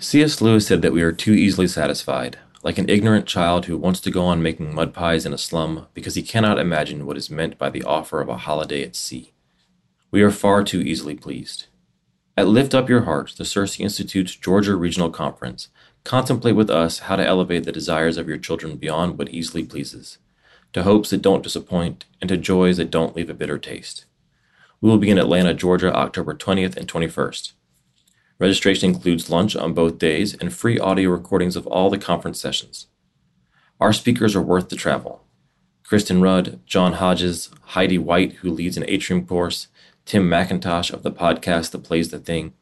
C.S. Lewis said that we are too easily satisfied, like an ignorant child who wants to go on making mud pies in a slum because he cannot imagine what is meant by the offer of a holiday at sea. We are far too easily pleased. At Lift Up Your Heart, the CiRCE Institute's Georgia Regional Conference, contemplate with us how to elevate the desires of your children beyond what easily pleases, to hopes that don't disappoint, and to joys that don't leave a bitter taste. We will be in Atlanta, Georgia, October 20th and 21st. Registration includes lunch on both days and free audio recordings of all the conference sessions. Our speakers are worth the travel. Kristen Rudd, John Hodges, Heidi White, who leads an atrium course, Tim McIntosh of the podcast that plays the thing,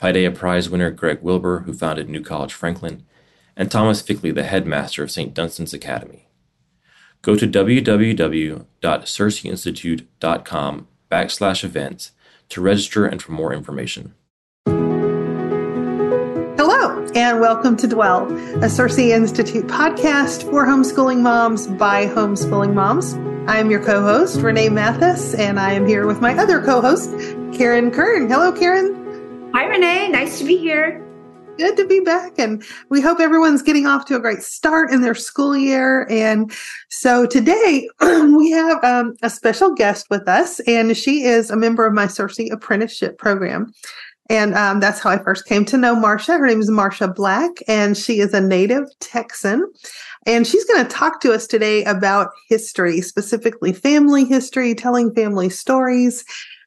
Paideia Prize winner Greg Wilbur, who founded New College Franklin, and Thomas Fickley, the headmaster of St. Dunstan's Academy. Go to www.circeinstitute.com backslash events to register and for more information and welcome to Dwell, a CiRCE Institute podcast for homeschooling moms by homeschooling moms. I am your co host, Renee Mathis, and I am here with my other co host, Karen Kern. Hello, Karen. Hi, Renee. Nice to be here. Good to be back. And we hope everyone's getting off to a great start in their school year. And so today we have um, a special guest with us, and she is a member of my CiRCE apprenticeship program. And um, that's how I first came to know Marsha. Her name is Marsha Black, and she is a native Texan. And she's going to talk to us today about history, specifically family history, telling family stories,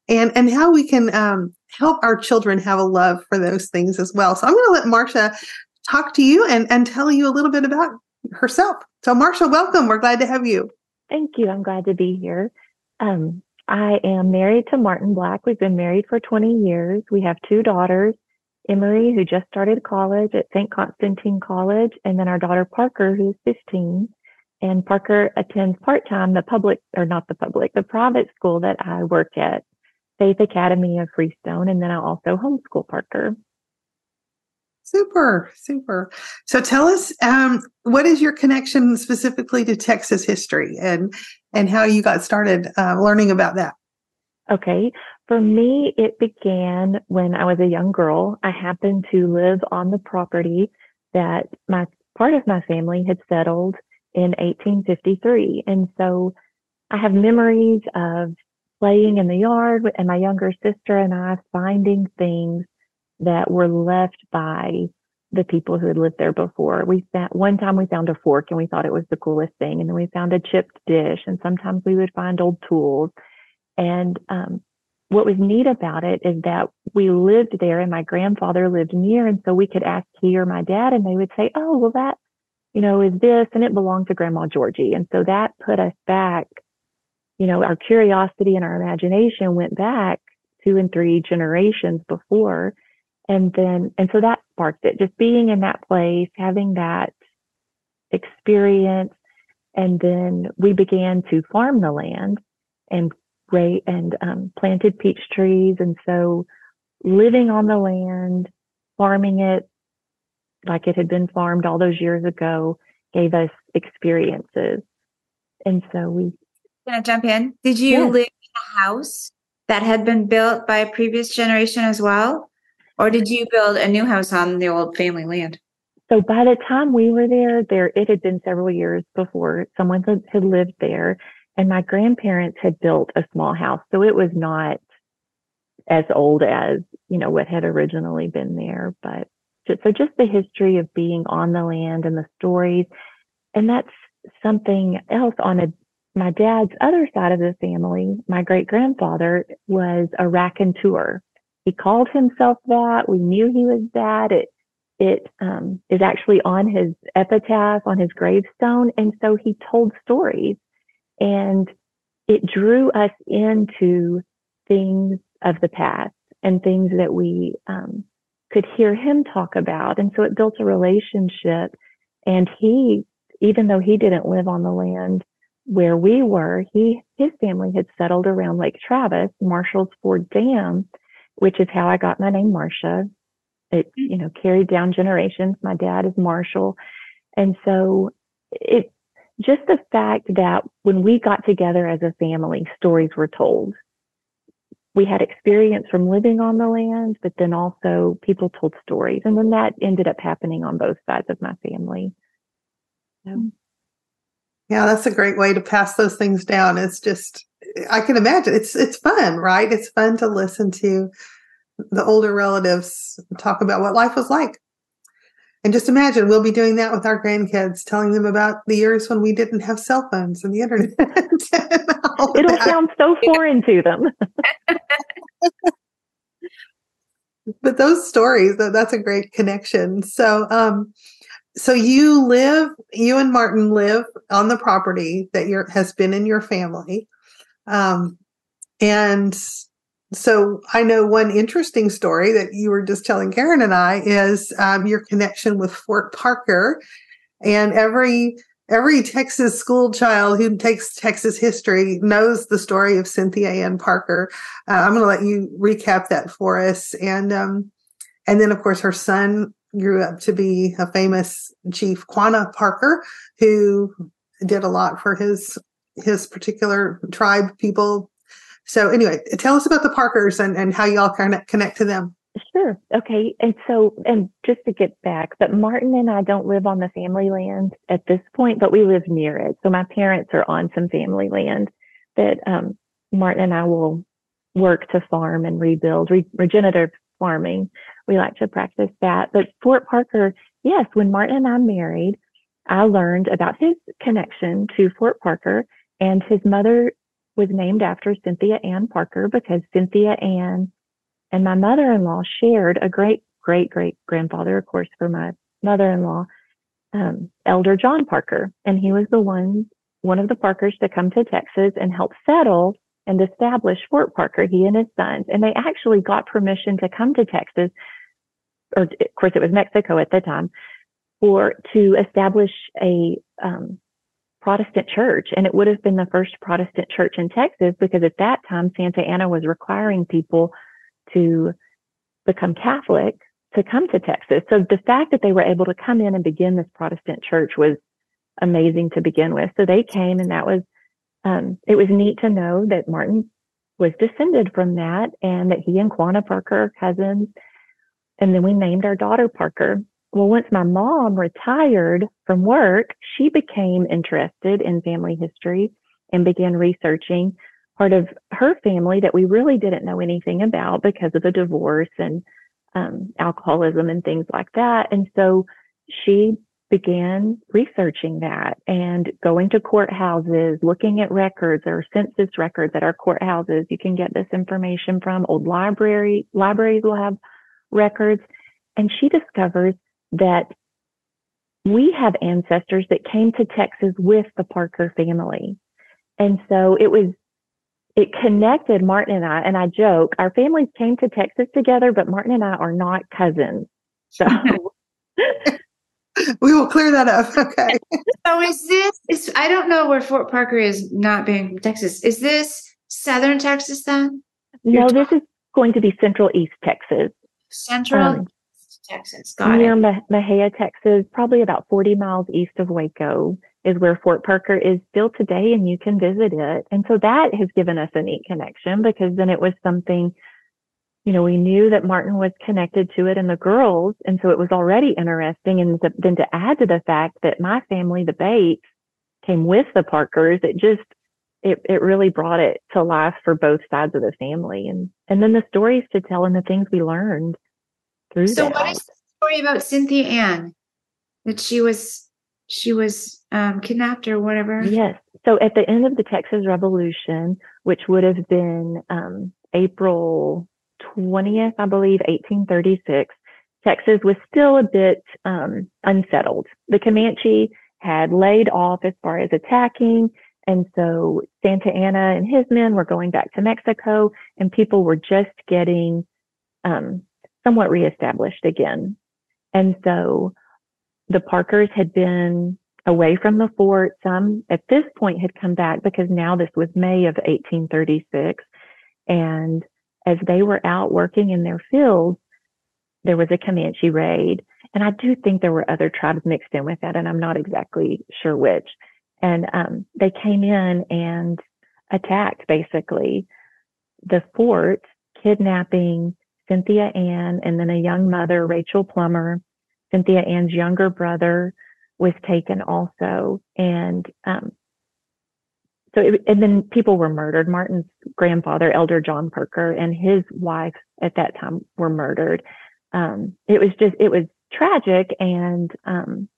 and, and how we can um, help our children have a love for those things as well. So I'm going to let Marsha talk to you and, and tell you a little bit about herself. So, Marsha, welcome. We're glad to have you. Thank you. I'm glad to be here. Um, I am married to Martin Black. We've been married for 20 years. We have two daughters, Emery, who just started college at St. Constantine College, and then our daughter Parker, who's 15. And Parker attends part time the public, or not the public, the private school that I work at, Faith Academy of Freestone. And then I also homeschool Parker. Super, super. So tell us, um, what is your connection specifically to Texas history and and how you got started uh, learning about that? Okay. For me, it began when I was a young girl. I happened to live on the property that my part of my family had settled in 1853. And so I have memories of playing in the yard and my younger sister and I finding things that were left by the people who had lived there before. We found one time we found a fork and we thought it was the coolest thing, and then we found a chipped dish, and sometimes we would find old tools. And um, what was neat about it is that we lived there, and my grandfather lived near, and so we could ask he or my dad, and they would say, "Oh, well, that you know is this, and it belonged to Grandma Georgie," and so that put us back. You know, our curiosity and our imagination went back two and three generations before and then and so that sparked it. Just being in that place having that experience and then we began to farm the land and great and um, planted peach trees. And so living on the land farming it like it had been farmed all those years ago gave us experiences. And so we can i jump in? Did you yes. live in a house that had been built by a previous generation as well or did you build a new house on the old family land? So by the time we were there, there it had been several years before someone had lived there, and my grandparents had built a small house, so it was not as old as you know what had originally been there. But just, so just the history of being on the land and the stories, and that's something else on a my dad's other side of the family. My great grandfather was a raconteur, he called himself that. We knew he was that. It it um, is actually on his epitaph, on his gravestone, and so he told stories, and it drew us into things of the past and things that we um, could hear him talk about, and so it built a relationship. And he, even though he didn't live on the land where we were, he his family had settled around Lake Travis, Marshall's Ford Dam, which is how I got my name, Marsha. It, mm. you know, carried down generations. My dad is Marshall. And so it, just the fact that when we got together as a family, stories were told. we had experience from living on the land, but then also people told stories. And then that ended up happening on both sides of my family. So. Yeah, that's a great way to pass those things down. It's just I can imagine it's it's fun, right? It's fun to listen to the older relatives talk about what life was like. And just imagine we'll be doing that with our grandkids, telling them about the years when we didn't have cell phones and the internet. It'll sound so foreign to them. but those stories, that, that's a great connection. So, um, so you live, you and Martin live on the property that your has been in your family. Um, and so I know one interesting story that you were just telling Karen and I is um, your connection with Fort Parker. And every every Texas school child who takes Texas history knows the story of Cynthia Ann Parker. Uh, I'm going to let you recap that for us, and um, and then of course her son grew up to be a famous chief, Quanah Parker, who did a lot for his his particular tribe people. So anyway, tell us about the Parkers and, and how y'all kind of connect to them. Sure. Okay. And so, and just to get back, but Martin and I don't live on the family land at this point, but we live near it. So my parents are on some family land that um, Martin and I will work to farm and rebuild, re- regenerative farming. We like to practice that. But Fort Parker, yes, when Martin and I married, I learned about his connection to Fort Parker and his mother was named after Cynthia Ann Parker because Cynthia Ann and my mother-in-law shared a great great great grandfather, of course, for my mother-in-law, um, Elder John Parker, and he was the one one of the Parkers to come to Texas and help settle and establish Fort Parker. He and his sons, and they actually got permission to come to Texas, or of course it was Mexico at the time, for to establish a um, Protestant church. And it would have been the first Protestant church in Texas because at that time, Santa Anna was requiring people to become Catholic to come to Texas. So the fact that they were able to come in and begin this Protestant church was amazing to begin with. So they came and that was, um, it was neat to know that Martin was descended from that and that he and Quanah Parker are cousins. And then we named our daughter Parker. Well, once my mom retired from work, she became interested in family history and began researching part of her family that we really didn't know anything about because of the divorce and um, alcoholism and things like that. And so she began researching that and going to courthouses, looking at records. or census records at our courthouses. You can get this information from old library. Libraries will have records. And she discovers that we have ancestors that came to Texas with the Parker family. And so it was, it connected Martin and I, and I joke, our families came to Texas together, but Martin and I are not cousins. So we will clear that up. Okay. so is this, is, I don't know where Fort Parker is not being from Texas. Is this Southern Texas then? No, this is going to be Central East Texas. Central? Um, Texas. Got near it. Mexia, Texas, probably about 40 miles east of Waco is where Fort Parker is still today and you can visit it. And so that has given us a neat connection because then it was something, you know, we knew that Martin was connected to it and the girls. And so it was already interesting. And then to add to the fact that my family, the Bates, came with the Parkers, it just, it, it really brought it to life for both sides of the family. And, and then the stories to tell and the things we learned through so that. what is the story about Cynthia Ann? That she was she was um, kidnapped or whatever. Yes. So at the end of the Texas Revolution, which would have been um, April 20th, I believe, 1836, Texas was still a bit um, unsettled. The Comanche had laid off as far as attacking. And so Santa Anna and his men were going back to Mexico, and people were just getting um, somewhat reestablished again. And so the Parkers had been away from the fort. Some at this point had come back because now this was May of 1836. And as they were out working in their fields, there was a Comanche raid. And I do think there were other tribes mixed in with that, and I'm not exactly sure which. And um, they came in and attacked basically the fort kidnapping Cynthia Ann and then a young mother, Rachel Plummer. Cynthia Ann's younger brother was taken also. And um, so, it, and then people were murdered. Martin's grandfather, Elder John Parker, and his wife at that time were murdered. Um, it was just, it was tragic. And um,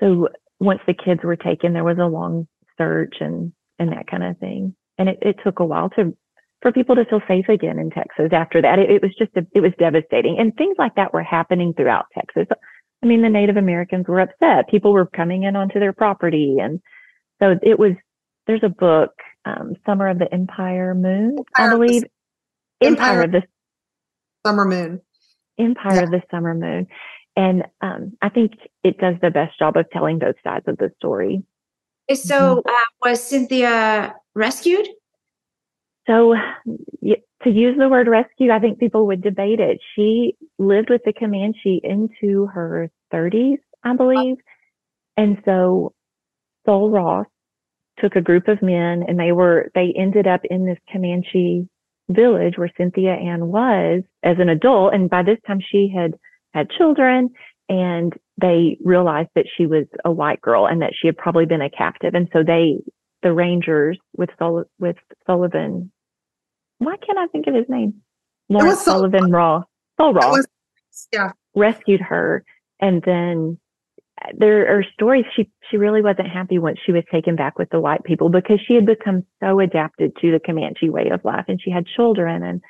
so once the kids were taken, there was a long search and, and that kind of thing. And it, it took a while to, for people to feel safe again in Texas after that. It, it was just, a, it was devastating. And things like that were happening throughout Texas. I mean, the Native Americans were upset. People were coming in onto their property. And so it was, there's a book, um, Summer of the Empire Moon, Empire I believe. Empire, Empire, of the Summer Moon. Empire yeah. of the Summer Moon. And um, I think it does the best job of telling both sides of the story. So, mm-hmm. uh, was Cynthia rescued? So, to use the word rescue, I think people would debate it. She lived with the Comanche into her 30s, I believe. And so, Sul Ross took a group of men and they were, they ended up in this Comanche village where Cynthia Ann was as an adult. And by this time she had had children and they realized that she was a white girl and that she had probably been a captive. And so they, the Rangers with Sul- with Sullivan, why can't I think of his name? Lawrence Sullivan Ross, Sul Ross, yeah, rescued her. And then there are stories she she really wasn't happy once she was taken back with the white people because she had become so adapted to the Comanche way of life and she had children and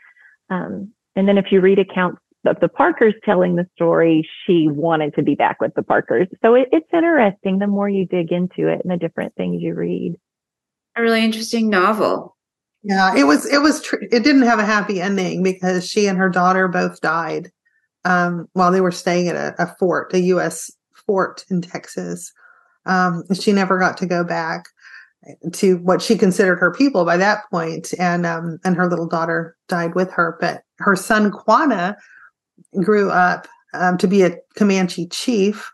um and then if you read accounts of the Parkers telling the story, she wanted to be back with the Parkers. So it, it's interesting the more you dig into it and the different things you read. A really interesting novel. Yeah, it was. It was. Tr- it didn't have a happy ending because she and her daughter both died um, while they were staying at a, a fort, a U.S fort in Texas. Um, she never got to go back to what she considered her people by that point, and um, and her little daughter died with her. But her son Quanah grew up um, to be a Comanche chief.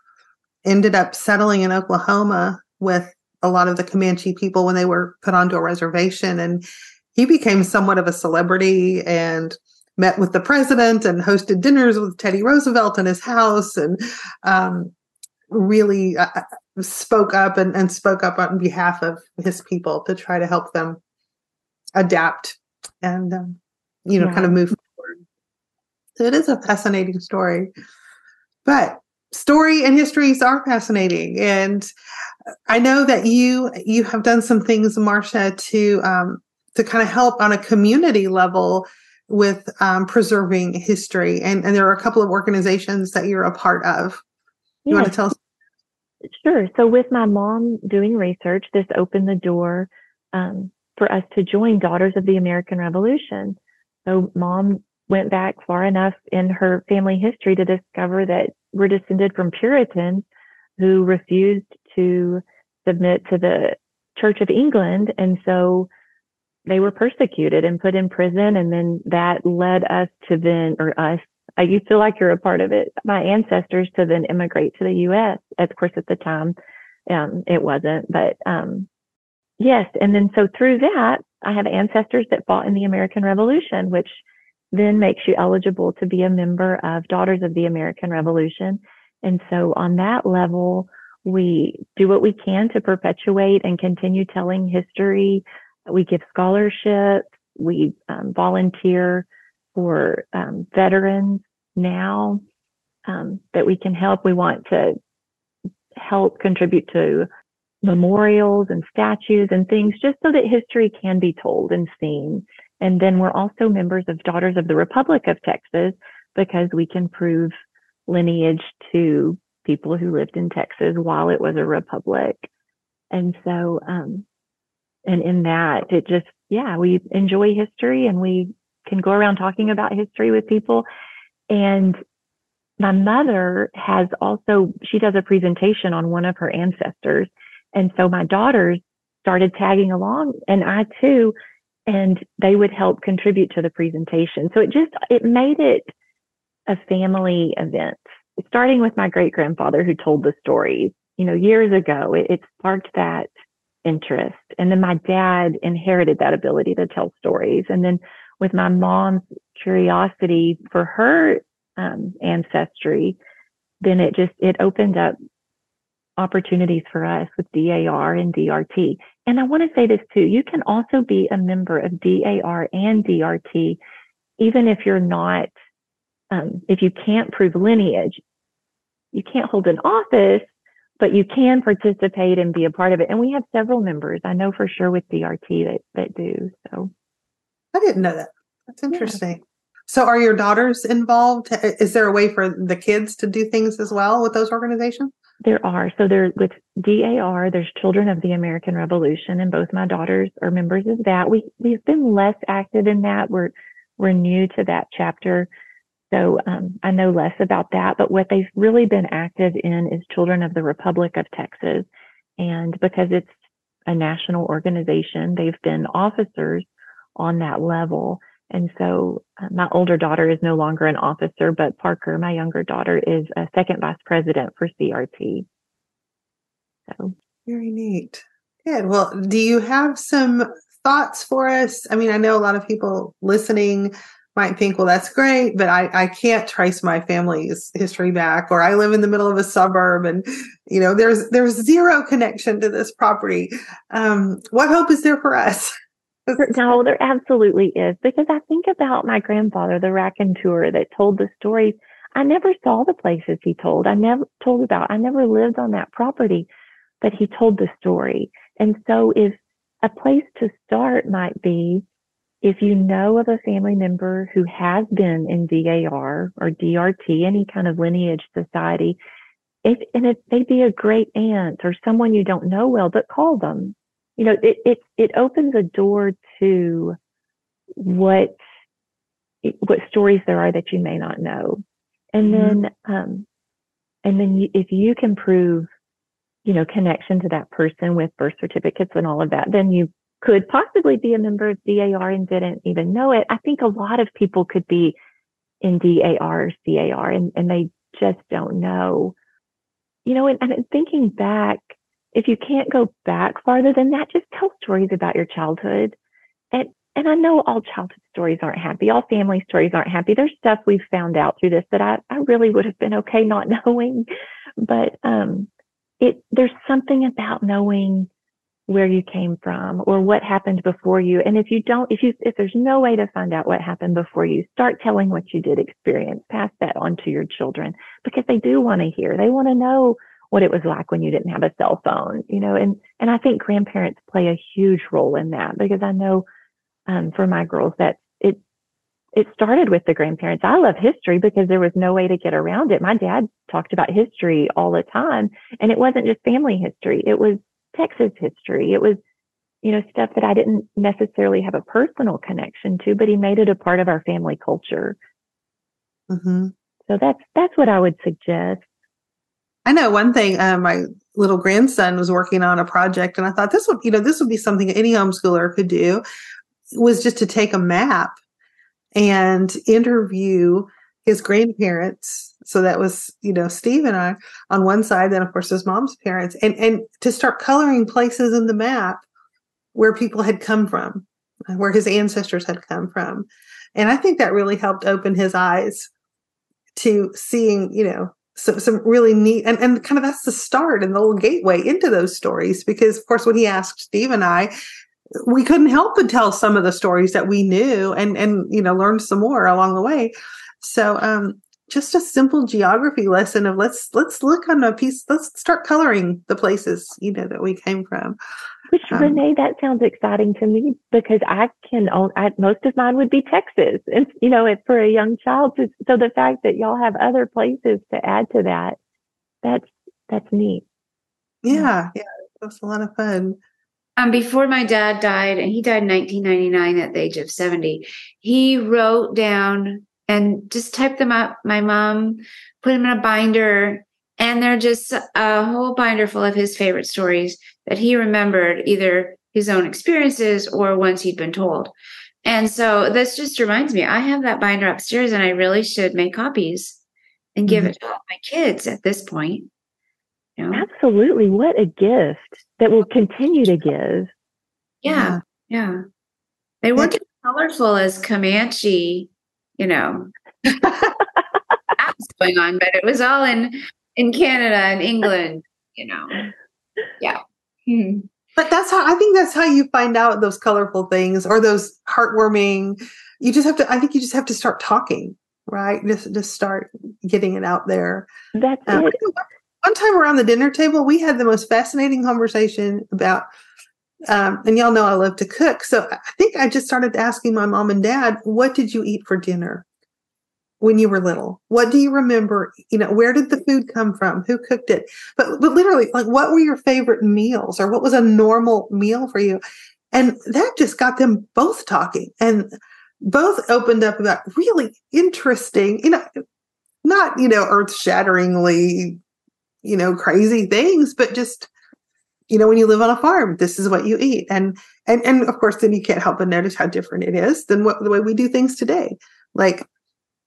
Ended up settling in Oklahoma with a lot of the Comanche people when they were put onto a reservation, and he became somewhat of a celebrity and met with the president and hosted dinners with Teddy Roosevelt in his house and um, really uh, uh, spoke up and, and spoke up on behalf of his people to try to help them adapt and um, you know yeah. kind of move forward so it is a fascinating story but story and histories are fascinating and i know that you you have done some things Marsha to um, to kind of help on a community level with um, preserving history and, and there are a couple of organizations that you're a part of you yes. want to tell us? Sure. So, with my mom doing research, this opened the door um, for us to join Daughters of the American Revolution. So, mom went back far enough in her family history to discover that we're descended from Puritans who refused to submit to the Church of England. And so they were persecuted and put in prison. And then that led us to then, or us, I, you feel like you're a part of it. My ancestors to then immigrate to the U.S. Of course, at the time, um, it wasn't, but um, yes. And then so through that, I have ancestors that fought in the American Revolution, which then makes you eligible to be a member of Daughters of the American Revolution. And so on that level, we do what we can to perpetuate and continue telling history. We give scholarships. We um, volunteer for um, veterans now um, that we can help. We want to help contribute to memorials and statues and things just so that history can be told and seen. And then we're also members of Daughters of the Republic of Texas because we can prove lineage to people who lived in Texas while it was a republic. And so, um, and in that, it just, yeah, we enjoy history and we can go around talking about history with people. And my mother has also, she does a presentation on one of her ancestors. And so my daughters started tagging along and I too, and they would help contribute to the presentation. So it just, it made it a family event, starting with my great grandfather who told the stories, you know, years ago, it, it sparked that interest. And then my dad inherited that ability to tell stories. And then with my mom's curiosity for her um, ancestry, then it just it opened up opportunities for us with DAR and DRT. And I want to say this too: you can also be a member of DAR and DRT, even if you're not, um, if you can't prove lineage. You can't hold an office, but you can participate and be a part of it. And we have several members. I know for sure with DRT that that do. So I didn't know that. That's interesting. Yeah. So are your daughters involved? Is there a way for the kids to do things as well with those organizations? There are. So there with DAR, there's Children of the American Revolution, and both my daughters are members of that. We we've been less active in that. We're we're new to that chapter. So um, I know less about that, but what they've really been active in is Children of the Republic of Texas. And because it's a national organization, they've been officers on that level. And so uh, my older daughter is no longer an officer, but Parker, my younger daughter, is a second vice president for CRT. So very neat. Good. Well, do you have some thoughts for us? I mean, I know a lot of people listening might think, well, that's great, but I, I can't trace my family's history back, or I live in the middle of a suburb and, you know, there's, there's zero connection to this property. Um, what hope is there for us? No, there absolutely is because I think about my grandfather, the raconteur that told the stories. I never saw the places he told. I never told about. I never lived on that property, but he told the story. And so if a place to start might be if you know of a family member who has been in DAR or DRT, any kind of lineage society, if, and it may be a great aunt or someone you don't know well, but call them you know, it, it, it opens a door to what, what stories there are that you may not know. And mm-hmm. then, um, and then you, if you can prove, you know, connection to that person with birth certificates and all of that, then you could possibly be a member of DAR and didn't even know it. I think a lot of people could be in DAR or CAR and, and they just don't know. You know, and, and thinking back if you can't go back farther than that, just tell stories about your childhood. And and I know all childhood stories aren't happy. All family stories aren't happy. There's stuff we've found out through this that I, I really would have been okay not knowing. But um it there's something about knowing where you came from or what happened before you. And if you don't, if you, if there's no way to find out what happened before you, start telling what you did experience, pass that on to your children because they do want to hear. They want to know what it was like when you didn't have a cell phone, you know, and, and I think grandparents play a huge role in that because I know, um, for my girls that it, it started with the grandparents. I love history because there was no way to get around it. My dad talked about history all the time and it wasn't just family history. It was Texas history. It was, you know, stuff that I didn't necessarily have a personal connection to, but he made it a part of our family culture. Mm-hmm. So that's, that's what I would suggest. I know one thing. Uh, my little grandson was working on a project, and I thought this would, you know, this would be something any homeschooler could do. Was just to take a map and interview his grandparents. So that was, you know, Steve and I on one side, then of course his mom's parents, and and to start coloring places in the map where people had come from, where his ancestors had come from, and I think that really helped open his eyes to seeing, you know, some, some really neat and, and kind of that's the start and the little gateway into those stories because of course when he asked steve and i we couldn't help but tell some of the stories that we knew and and you know learned some more along the way. So um just a simple geography lesson of let's let's look on a piece let's start coloring the places you know that we came from which um, renee that sounds exciting to me because i can own I, most of mine would be texas. And you know it's for a young child to, so the fact that y'all have other places to add to that that's that's neat. Yeah yeah that's a lot of fun. Um, before my dad died, and he died in 1999 at the age of 70, he wrote down and just typed them up. My mom put them in a binder, and they're just a whole binder full of his favorite stories that he remembered, either his own experiences or ones he'd been told. And so this just reminds me, I have that binder upstairs, and I really should make copies and give mm-hmm. it to all my kids at this point. You know? Absolutely. What a gift that will continue to give. Yeah. Yeah. They weren't as colorful as Comanche, you know, that's going on, but it was all in in Canada and England, you know. Yeah. Hmm. But that's how I think that's how you find out those colorful things or those heartwarming. You just have to. I think you just have to start talking, right? Just just start getting it out there. That's um, it. One time around the dinner table, we had the most fascinating conversation about. Um, and y'all know I love to cook, so I think I just started asking my mom and dad, "What did you eat for dinner?" When you were little? What do you remember? You know, where did the food come from? Who cooked it? But but literally, like what were your favorite meals or what was a normal meal for you? And that just got them both talking and both opened up about really interesting, you know, not, you know, earth-shatteringly, you know, crazy things, but just you know when you live on a farm this is what you eat and and and of course then you can't help but notice how different it is than what the way we do things today like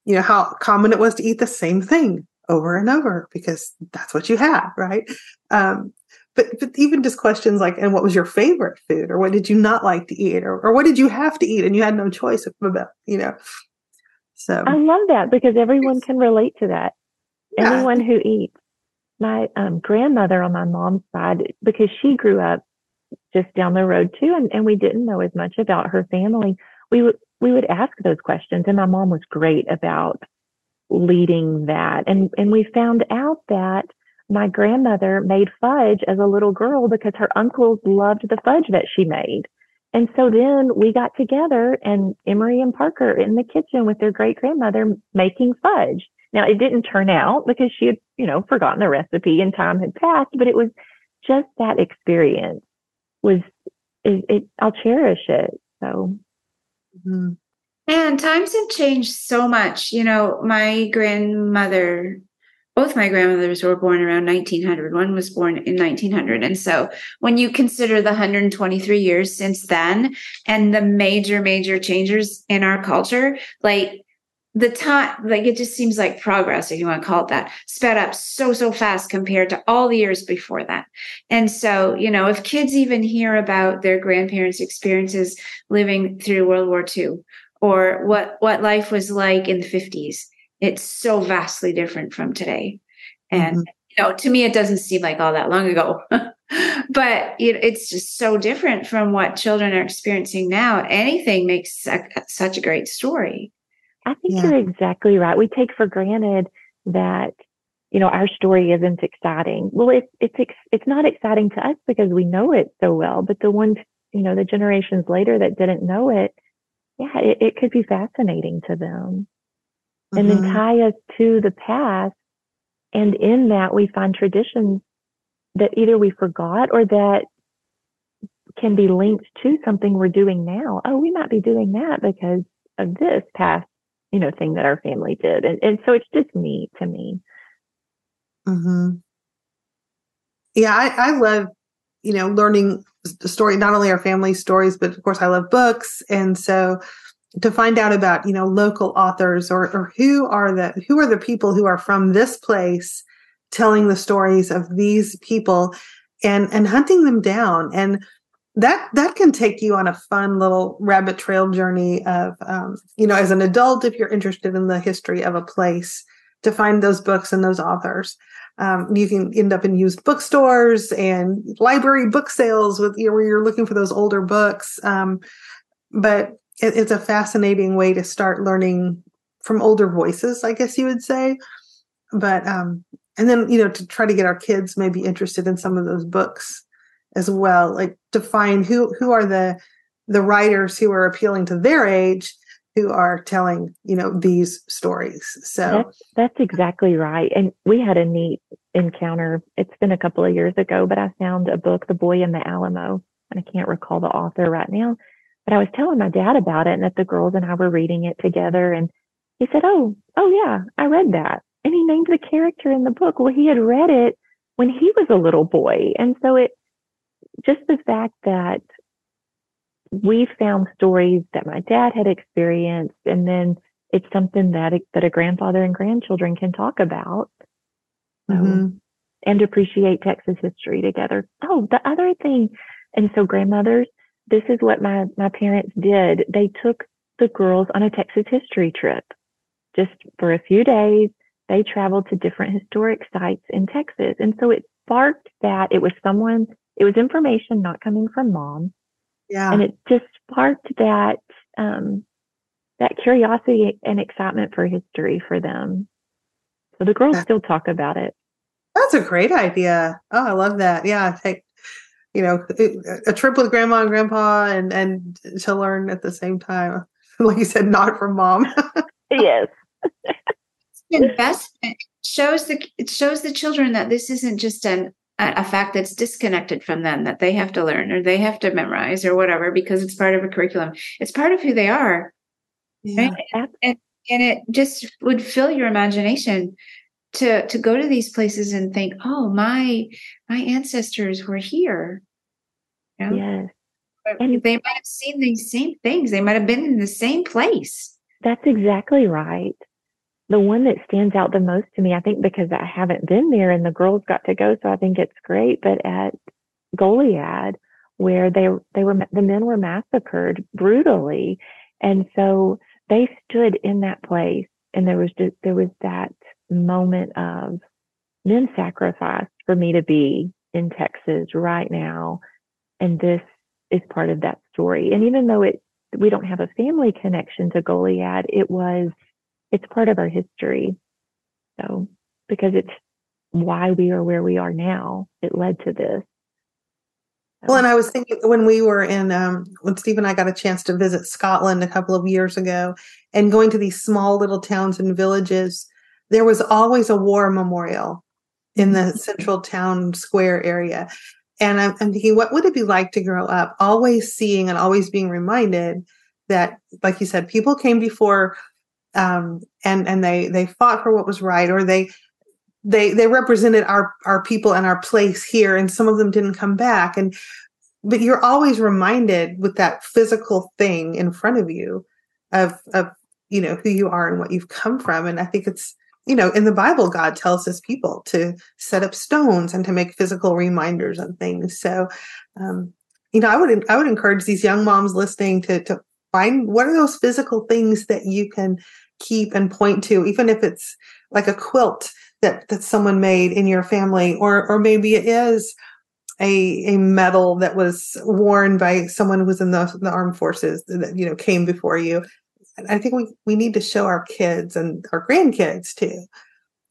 you know how common it was to eat the same thing over and over because that's what you had right? Um, but but even just questions like and what was your favorite food? or what did you not like to eat? or, or what did you have to eat? and you had no choice about you know so. I love that because everyone can relate to that. Yeah. anyone who eats my um, grandmother on my mom's side because she grew up just down the road too and, and we didn't know as much about her family. We would we would ask those questions and my mom was great about leading that and and we found out that my grandmother made fudge as a little girl because her uncles loved the fudge that she made and so then we got together and Emery and Parker in the kitchen with their great grandmother making fudge. Now it didn't turn out because she had, you know, forgotten the recipe and time had passed, but it was just that experience was it, it I'll cherish it. So Mm-hmm. And times have changed so much. You know, my grandmother, both my grandmothers were born around 1900. One was born in 1900. And so when you consider the 123 years since then and the major, major changes in our culture, like the time like it just seems like progress if you want to call it that sped up so so fast compared to all the years before that. And so you know if kids even hear about their grandparents experiences living through world war ii or what what life was like in the 50s it's so vastly different from today. And mm-hmm. you know to me it doesn't seem like all that long ago. But it, it's just so different from what children are experiencing now. Anything makes a, such a great story I think yeah. you're exactly right. We take for granted that you know our story isn't exciting. Well, it's it's it's not exciting to us because we know it so well. But the ones you know the generations later that didn't know it, yeah, it, it could be fascinating to them, mm-hmm. and then mm-hmm. tie us to the past. And in that, we find traditions that either we forgot or that can be linked to something we're doing now. Oh, we might be doing that because of this past you know, thing that our family did. And, and so it's just neat to me. Mm-hmm. Yeah, I, I love, you know, learning story, not only our family stories, but of course I love books. And so to find out about, you know, local authors or, or who are the, who are the people who are from this place telling the stories of these people and, and hunting them down. And that that can take you on a fun little rabbit trail journey of um, you know as an adult if you're interested in the history of a place to find those books and those authors. Um, you can end up in used bookstores and library book sales with you know, where you're looking for those older books. Um, but it, it's a fascinating way to start learning from older voices i guess you would say. But um and then you know to try to get our kids maybe interested in some of those books as well like define who who are the the writers who are appealing to their age who are telling you know these stories. So that's, that's exactly right. And we had a neat encounter. It's been a couple of years ago but i found a book the boy in the alamo and i can't recall the author right now but i was telling my dad about it and that the girls and i were reading it together and he said oh oh yeah i read that. And he named the character in the book. Well he had read it when he was a little boy and so it just the fact that we found stories that my dad had experienced, and then it's something that a, that a grandfather and grandchildren can talk about mm-hmm. and appreciate Texas history together. Oh, the other thing, and so grandmothers, this is what my my parents did. They took the girls on a Texas history trip. Just for a few days, they traveled to different historic sites in Texas. And so it sparked that it was someone, it was information not coming from mom. Yeah. And it just sparked that, um, that curiosity and excitement for history for them. So the girls That- still talk about it. That's a great idea. Oh, I love that. Yeah, take you know a trip with grandma and grandpa, and and to learn at the same time. Like you said, not from mom. Yes. investment shows the it shows the children that this isn't just an a, fact that's disconnected from them that they have to learn or they have to memorize or whatever because it's part of a curriculum. It's part of who they are. yeah. Right? And and it just would fill your imagination to to go to these places and think, oh, my my ancestors were here. You know? Yes. And they might have seen these same things. They might have been in the same place. That's exactly right. The one that stands out the most to me, I think, because I haven't been there and the girls got to go, so I think it's great. But at Goliad, where they they were the men were massacred brutally, and so they stood in that place, and there was just there was that moment of men sacrificed for me to be in Texas right now, and this is part of that story. And even though it we don't have a family connection to Goliad, it was it's part of our history. So because it's why we are where we are now, it led to this. Well, and I was thinking when we were in, um, when Steve and I got a chance to visit Scotland a couple of years ago and going to these small little towns and villages, there was always a war memorial in the central town square area. And I'm, I'm thinking, what would it be like to grow up always seeing and always being reminded that, like you said, people came before um, and and they they fought for what was right, or they they they represented our our people and our place here and some of them didn't come back. And but you're always reminded with that physical thing in front of you of of you know who you are and what you've come from. And i think it's you know in the bible god tells his people to set up stones and to make physical reminders and things. So um you know i would i would encourage these young moms listening to to find what are those physical things that you can keep and point to even if it's like a quilt that that someone made in your family or or maybe it is a a medal that was worn by someone who was in the, the armed forces that you know came before you i think we we need to show our kids and our grandkids too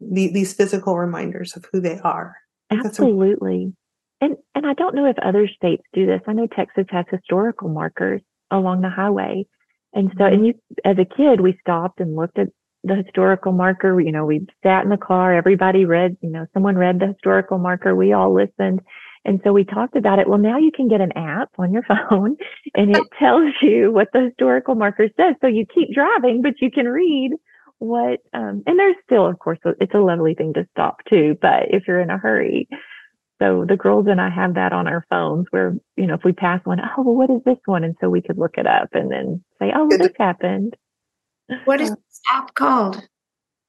the, these physical reminders of who they are Absolutely. And and I don't know if other states do this. I know Texas has historical markers along the highway. And so and you as a kid we stopped and looked at the historical marker. You know, we sat in the car, everybody read, you know, someone read the historical marker, we all listened. And so we talked about it. Well, now you can get an app on your phone and it tells you what the historical marker says. So you keep driving, but you can read what, um, and there's still, of course, it's a lovely thing to stop too, but if you're in a hurry. So the girls and I have that on our phones where, you know, if we pass one, oh, well, what is this one? And so we could look it up and then say, oh, well, this happened. What is uh, this app called?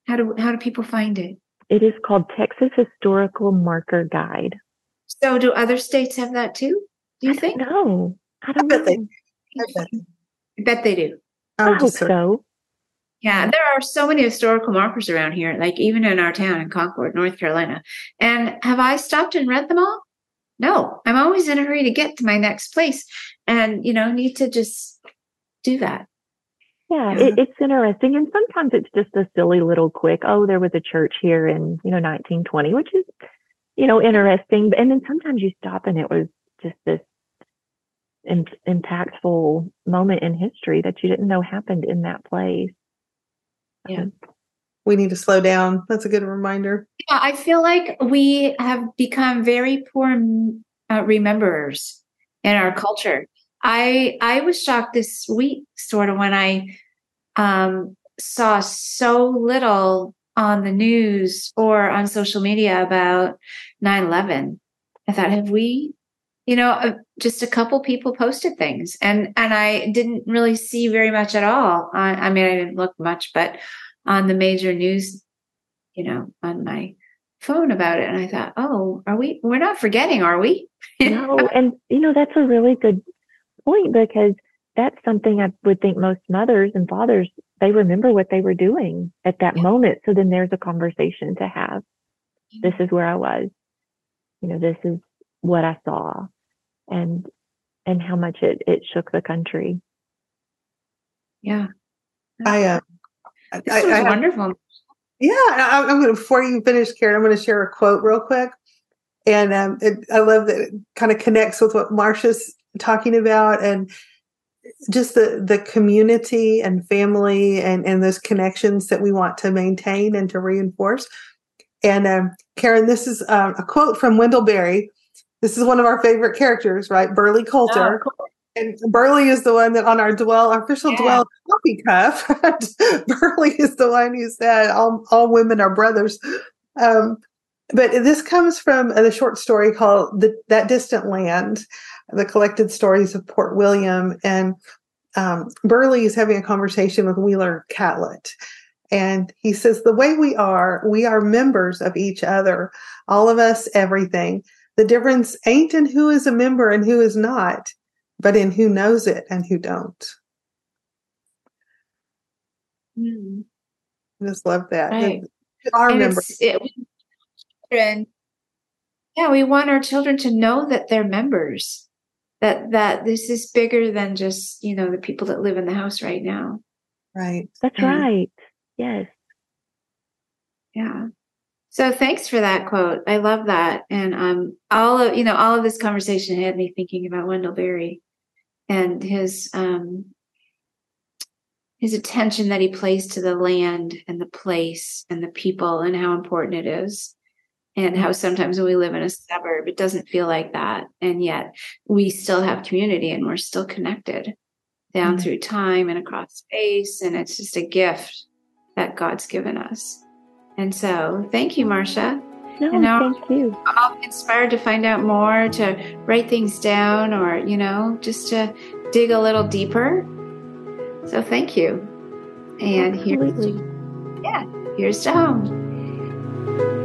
How do how do people find it? It is called Texas Historical Marker Guide. So do other states have that too? Do you think? No, I don't bet they- I bet. I bet they do. I I hope so. Yeah, there are so many historical markers around here, like even in our town in Concord, North Carolina. And have I stopped and read them all? No, I'm always in a hurry to get to my next place and, you know, need to just do that. Yeah, Yeah. It, it's interesting. And sometimes it's just a silly little quick, oh, there was a church here in, you know, 1920, which is, you know, interesting. And then sometimes you stop and it was just this impactful moment in history that you didn't know happened in that place. Yeah. we need to slow down that's a good reminder Yeah, I feel like we have become very poor uh, rememberers in our culture. I I was shocked this week, sort of, when I um, saw so little on the news or on social media about 9-11. I thought, have we, you know, uh, just a couple people posted things, and and I didn't really see very much at all. I, I mean, I didn't look much, but on the major news you know, on my phone about it. And I thought, oh, are we, we're not forgetting, are we? no, and you know, that's a really good point because that's something I would think most mothers and fathers, they remember what they were doing at that Yeah. moment. So then there's a conversation to have. This is where I was. You know, this is what I saw and and how much it, it shook the country. Yeah. I, uh, I, This I, was I have- wonderful. Yeah, I, I'm going to before you finish, Karen. I'm going to share a quote real quick, and um, it, I love that it kind of connects with what Marsha's talking about, and just the the community and family and and those connections that we want to maintain and to reinforce. And um, Karen, this is um, a quote from Wendell Berry. This is one of our favorite characters, right? Burley Coulter. And Burley is the one that on our dwell, our official Yeah. dwell coffee cup. Burley is the one who said all, all women are brothers. Um, but this comes from the short story called the, That Distant Land, the collected stories of Port William. And um, Burley is having a conversation with Wheeler Catlett. And he says, The way we are, we are members of each other, all of us, everything. The difference ain't in who is a member and who is not but in who knows it and who don't. Mm. I just love that. Right. Our And members. it, children, yeah, we want our children to know that they're members. That that this is bigger than just you know the people that live in the house right now. Right. That's right. Yes. Yeah. So thanks for that quote. I love that. And um all of you know, all of this conversation had me thinking about Wendell Berry and his um his attention that he placed to the land and the place and the people and how important it is. And how sometimes when we live in a suburb, it doesn't feel like that. And yet we still have community and we're still connected down Mhm. through time and across space. And it's just a gift that God's given us. And so, thank you, Marsha. No, And now- thank you. I'll be inspired to find out more, to write things down, or, you know, just to dig a little deeper. So, thank you. And here's, Absolutely. here's to home.